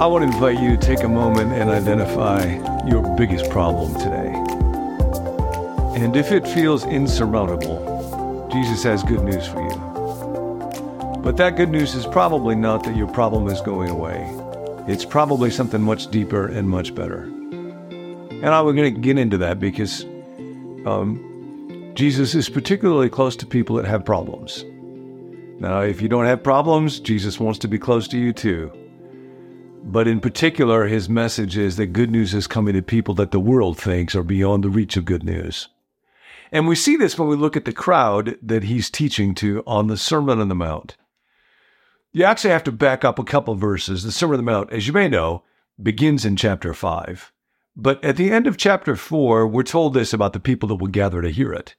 I want to invite you to take a moment and identify your biggest problem today. And if it feels insurmountable, Jesus has good news for you. But that good news is probably not that your problem is going away. It's probably something much deeper and much better. And I'm going to get into that because um, Jesus is particularly close to people that have problems. Now, if you don't have problems, Jesus wants to be close to you too. But in particular, his message is that good news is coming to people that the world thinks are beyond the reach of good news. And we see this when we look at the crowd that he's teaching to on the Sermon on the Mount. You actually have to back up a couple verses. The Sermon on the Mount, as you may know, begins in chapter 5. But at the end of chapter 4, we're told this about the people that will gather to hear it.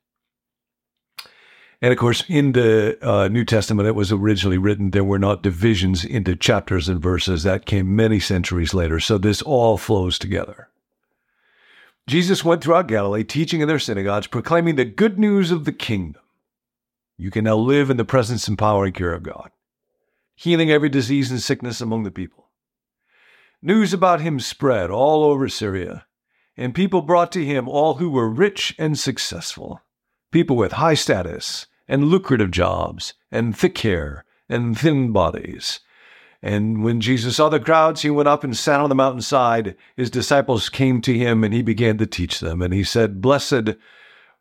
And of course, in the uh, New Testament, it was originally written, there were not divisions into chapters and verses. That came many centuries later. So this all flows together. Jesus went throughout Galilee, teaching in their synagogues, proclaiming the good news of the kingdom. You can now live in the presence and power and care of God, healing every disease and sickness among the people. News about him spread all over Syria, and people brought to him all who were rich and successful, people with high status and lucrative jobs, and thick hair, and thin bodies. And when Jesus saw the crowds, he went up and sat on the mountainside. His disciples came to him, and he began to teach them. And he said, Blessed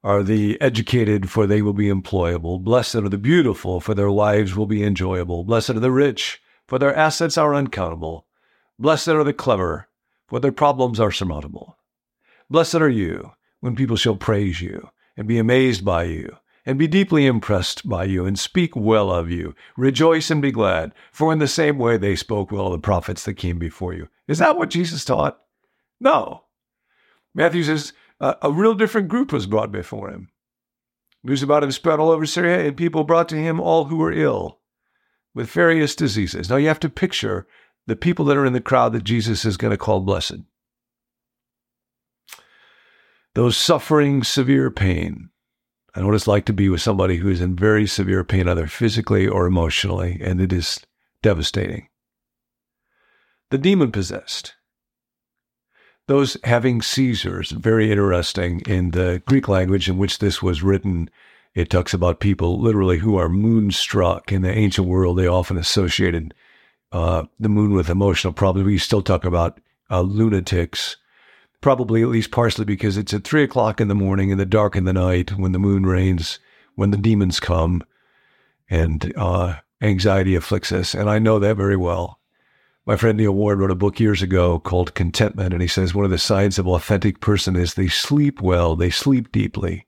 are the educated, for they will be employable. Blessed are the beautiful, for their lives will be enjoyable. Blessed are the rich, for their assets are uncountable. Blessed are the clever, for their problems are surmountable. Blessed are you when people shall praise you and be amazed by you and be deeply impressed by you, and speak well of you. Rejoice and be glad, for in the same way they spoke well of the prophets that came before you. Is that what Jesus taught? No. Matthew says a real different group was brought before him. News about him spread all over Syria, and people brought to him all who were ill with various diseases. Now you have to picture the people that are in the crowd that Jesus is going to call blessed. Those suffering severe pain, I know what it's like to be with somebody who is in very severe pain, either physically or emotionally, and it is devastating. The demon possessed. Those having seizures, very interesting. In the Greek language in which this was written, it talks about people literally who are moonstruck. In the ancient world, they often associated uh, the moon with emotional problems. We still talk about uh, lunatics probably at least partially because it's at three o'clock in the morning in the dark in the night when the moon reigns, when the demons come, and uh, anxiety afflicts us. And I know that very well. My friend Neil Ward wrote a book years ago called Contentment, and he says one of the signs of an authentic person is they sleep well, they sleep deeply.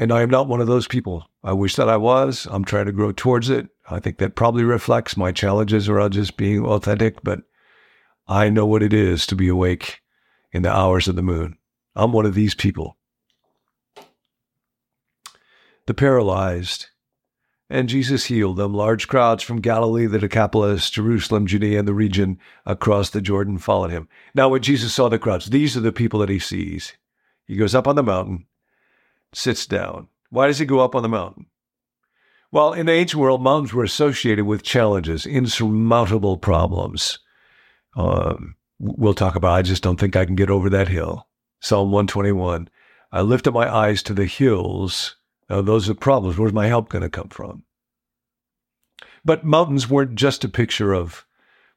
And I am not one of those people. I wish that I was. I'm trying to grow towards it. I think that probably reflects my challenges around just being authentic, but I know what it is to be awake in the hours of the moon. I'm one of these people. The paralyzed. And Jesus healed them. Large crowds from Galilee, the Decapolis, Jerusalem, Judea, and the region across the Jordan followed him. Now, when Jesus saw the crowds, these are the people that he sees. He goes up on the mountain, sits down. Why does he go up on the mountain? Well, in the ancient world, mountains were associated with challenges, insurmountable problems. Um, we'll talk about. I just don't think I can get over that hill. Psalm 121. I lift up my eyes to the hills. Now, those are problems. Where's my help going to come from? But mountains weren't just a picture of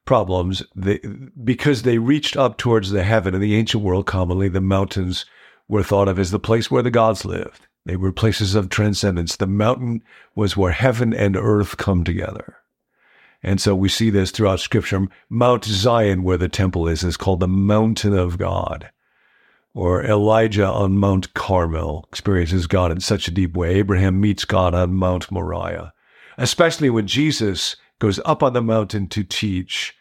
problems. They, because they reached up towards the heaven in the ancient world, commonly the mountains were thought of as the place where the gods lived. They were places of transcendence. The mountain was where heaven and earth come together. And so we see this throughout scripture. Mount Zion, where the temple is, is called the mountain of God. Or Elijah on Mount Carmel experiences God in such a deep way. Abraham meets God on Mount Moriah. Especially when Jesus goes up on the mountain to teach.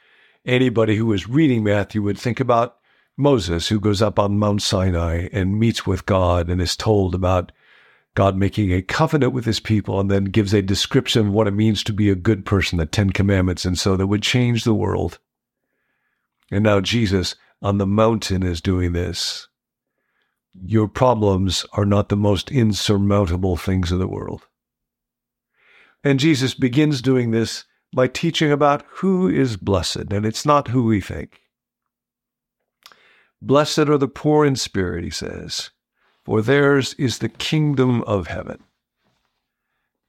Anybody who is reading Matthew would think about Moses, who goes up on Mount Sinai and meets with God and is told about God making a covenant with his people and then gives a description of what it means to be a good person, the Ten Commandments, and so that would change the world. And now Jesus on the mountain is doing this. your problems are not the most insurmountable things in the world. And Jesus begins doing this by teaching about who is blessed, and it's not who we think. Blessed are the poor in spirit, he says, for theirs is the kingdom of heaven.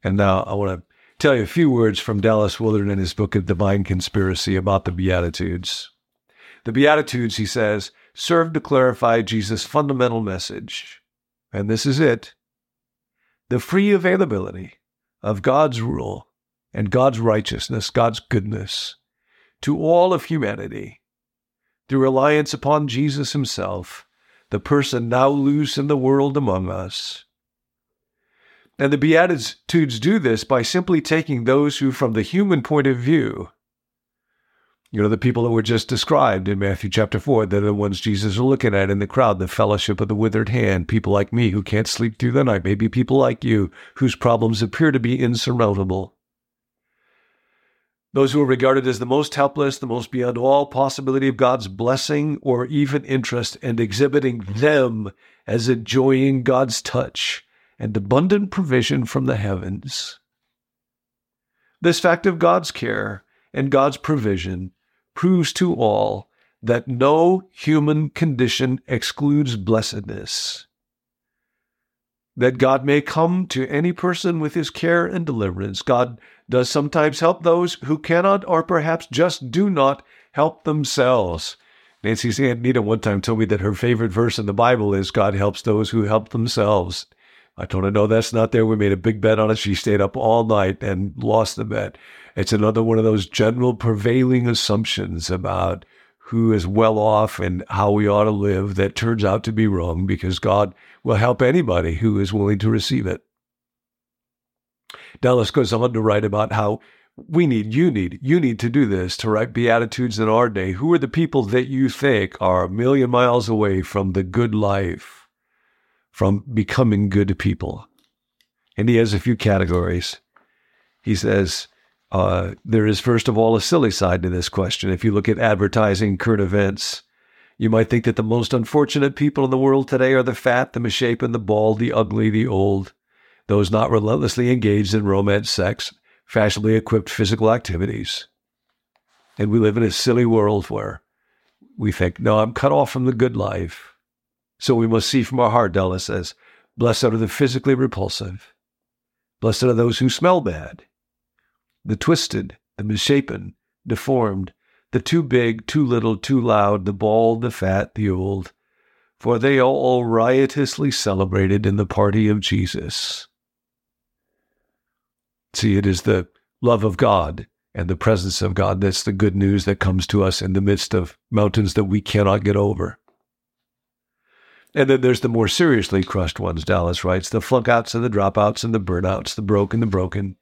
And now I want to tell you a few words from Dallas Willard in his book of Divine Conspiracy about the Beatitudes. The Beatitudes, he says, serve to clarify Jesus' fundamental message. And this is it the free availability of God's rule and God's righteousness, God's goodness to all of humanity through reliance upon Jesus himself, the person now loose in the world among us. And the Beatitudes do this by simply taking those who, from the human point of view, you know, the people that were just described in Matthew chapter 4, they're the ones Jesus is looking at in the crowd, the fellowship of the withered hand, people like me who can't sleep through the night, maybe people like you whose problems appear to be insurmountable. Those who are regarded as the most helpless, the most beyond all possibility of God's blessing or even interest, and exhibiting them as enjoying God's touch and abundant provision from the heavens. This fact of God's care and God's provision proves to all that no human condition excludes blessedness. That God may come to any person with his care and deliverance. God does sometimes help those who cannot or perhaps just do not help themselves. Nancy's Aunt Nita one time told me that her favorite verse in the Bible is God helps those who help themselves. I told her, no, that's not there. We made a big bet on it. She stayed up all night and lost the bet. It's another one of those general prevailing assumptions about who is well off and how we ought to live that turns out to be wrong because God will help anybody who is willing to receive it. Dallas goes on to write about how we need, you need, you need to do this to write Beatitudes in our day. Who are the people that you think are a million miles away from the good life, from becoming good people? And he has a few categories. He says, uh, there is, first of all, a silly side to this question. If you look at advertising, current events, you might think that the most unfortunate people in the world today are the fat, the misshapen, the bald, the ugly, the old, those not relentlessly engaged in romance, sex, fashionably equipped physical activities. And we live in a silly world where we think, no, I'm cut off from the good life. So we must see from our heart, Dallas says, blessed are the physically repulsive. Blessed are those who smell bad the twisted, the misshapen, deformed, the too big, too little, too loud, the bald, the fat, the old, for they are all riotously celebrated in the party of Jesus. See, it is the love of God and the presence of God that's the good news that comes to us in the midst of mountains that we cannot get over. And then there's the more seriously crushed ones, Dallas writes the flunkouts and the dropouts and the burnouts, the broken, the broken,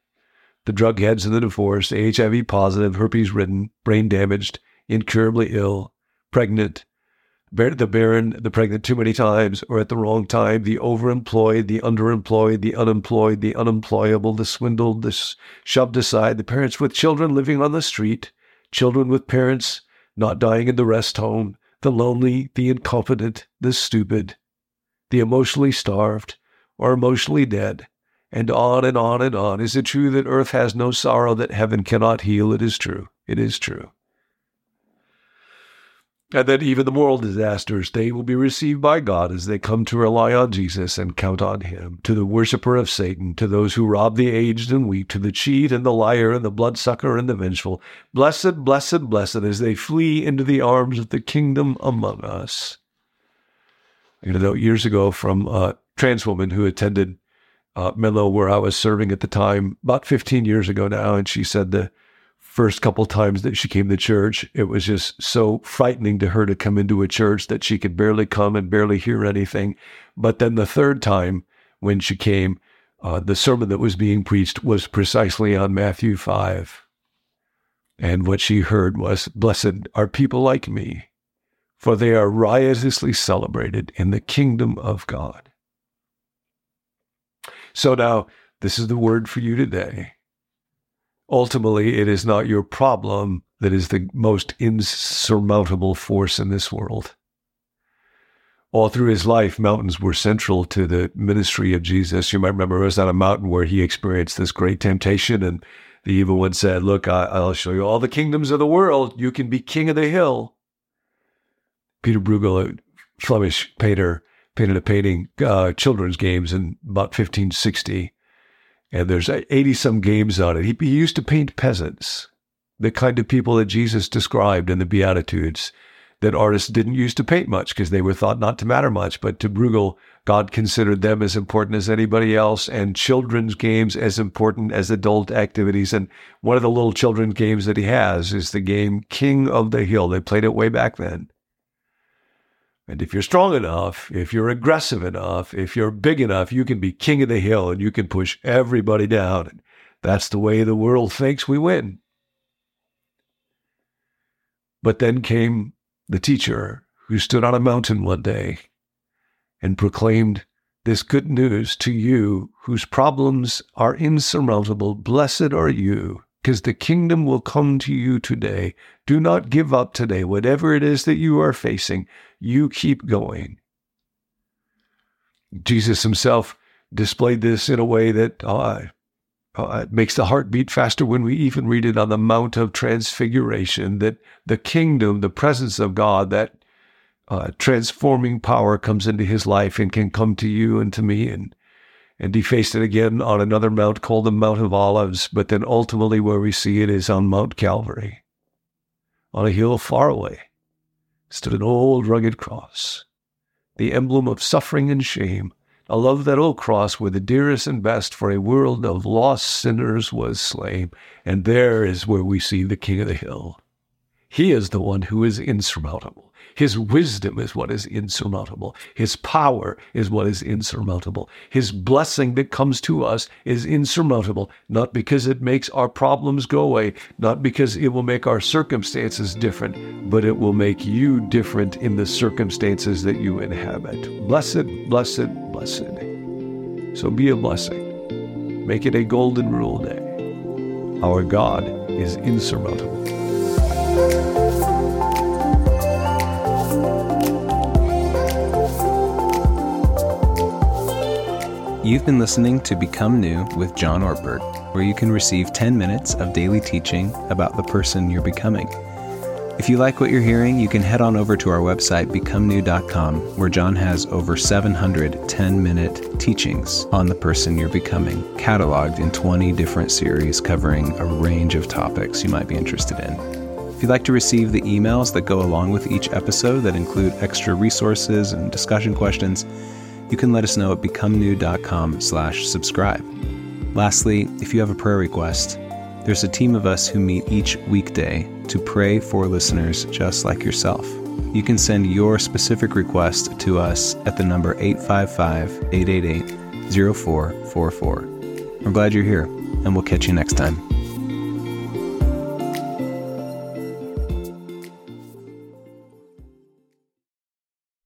the drug heads and the divorced, HIV positive, herpes ridden, brain damaged, incurably ill, pregnant, the barren, the pregnant too many times or at the wrong time, the overemployed, the underemployed, the unemployed, the unemployable, the swindled, the shoved aside, the parents with children living on the street, children with parents not dying in the rest home, the lonely, the incompetent, the stupid, the emotionally starved or emotionally dead, and on and on and on. Is it true that earth has no sorrow that heaven cannot heal? It is true. It is true. And that even the moral disasters, they will be received by God as they come to rely on Jesus and count on Him. To the worshiper of Satan, to those who rob the aged and weak, to the cheat and the liar and the bloodsucker and the vengeful, blessed, blessed, blessed as they flee into the arms of the kingdom among us. I know years ago from a trans woman who attended uh, Menlo, where I was serving at the time, about 15 years ago now. And she said the first couple times that she came to church, it was just so frightening to her to come into a church that she could barely come and barely hear anything. But then the third time when she came, uh, the sermon that was being preached was precisely on Matthew 5. And what she heard was, Blessed are people like me, for they are riotously celebrated in the kingdom of God. So now, this is the word for you today. Ultimately, it is not your problem that is the most insurmountable force in this world. all through his life, mountains were central to the ministry of Jesus. You might remember it was on a mountain where he experienced this great temptation, and the evil one said, Look, I, will show you all the kingdoms of the world. You can be king of the hill. Peter Bruegel, a Flemish painter, painted a painting, uh, children's games in about 1560. And there's 80 some games on it. He, he used to paint peasants, the kind of people that Jesus described in the Beatitudes that artists didn't use to paint much because they were thought not to matter much. But to Bruegel, God considered them as important as anybody else and children's games as important as adult activities. And one of the little children's games that he has is the game King of the Hill. They played it way back then. And if you're strong enough, if you're aggressive enough, if you're big enough, you can be king of the hill and you can push everybody down. And that's the way the world thinks we win. But then came the teacher who stood on a mountain one day and proclaimed this good news to you whose problems are insurmountable. Blessed are you, because the kingdom will come to you today. Do not give up today. Whatever it is that you are facing, you keep going. Jesus himself displayed this in a way that uh, uh, makes the heart beat faster when we even read it on the Mount of Transfiguration that the kingdom, the presence of God, that uh, transforming power comes into his life and can come to you and to me. And, and he faced it again on another mount called the Mount of Olives. But then ultimately, where we see it is on Mount Calvary. On a hill far away stood an old rugged cross, the emblem of suffering and shame a love that, O cross, were the dearest and best, for a world of lost sinners was slain. And there is where we see the King of the Hill. He is the one who is insurmountable. His wisdom is what is insurmountable. His power is what is insurmountable. His blessing that comes to us is insurmountable, not because it makes our problems go away, not because it will make our circumstances different, but it will make you different in the circumstances that you inhabit. Blessed, blessed, blessed. So be a blessing. Make it a golden rule day. Our God is insurmountable. You've been listening to Become New with John Ortberg, where you can receive 10 minutes of daily teaching about the person you're becoming. If you like what you're hearing, you can head on over to our website, becomenew.com, where John has over 700 10 minute teachings on the person you're becoming, cataloged in 20 different series covering a range of topics you might be interested in. If you'd like to receive the emails that go along with each episode that include extra resources and discussion questions, you can let us know at becomenew.com slash subscribe. Lastly, if you have a prayer request, there's a team of us who meet each weekday to pray for listeners just like yourself. You can send your specific request to us at the number 855 888 0444. We're glad you're here, and we'll catch you next time.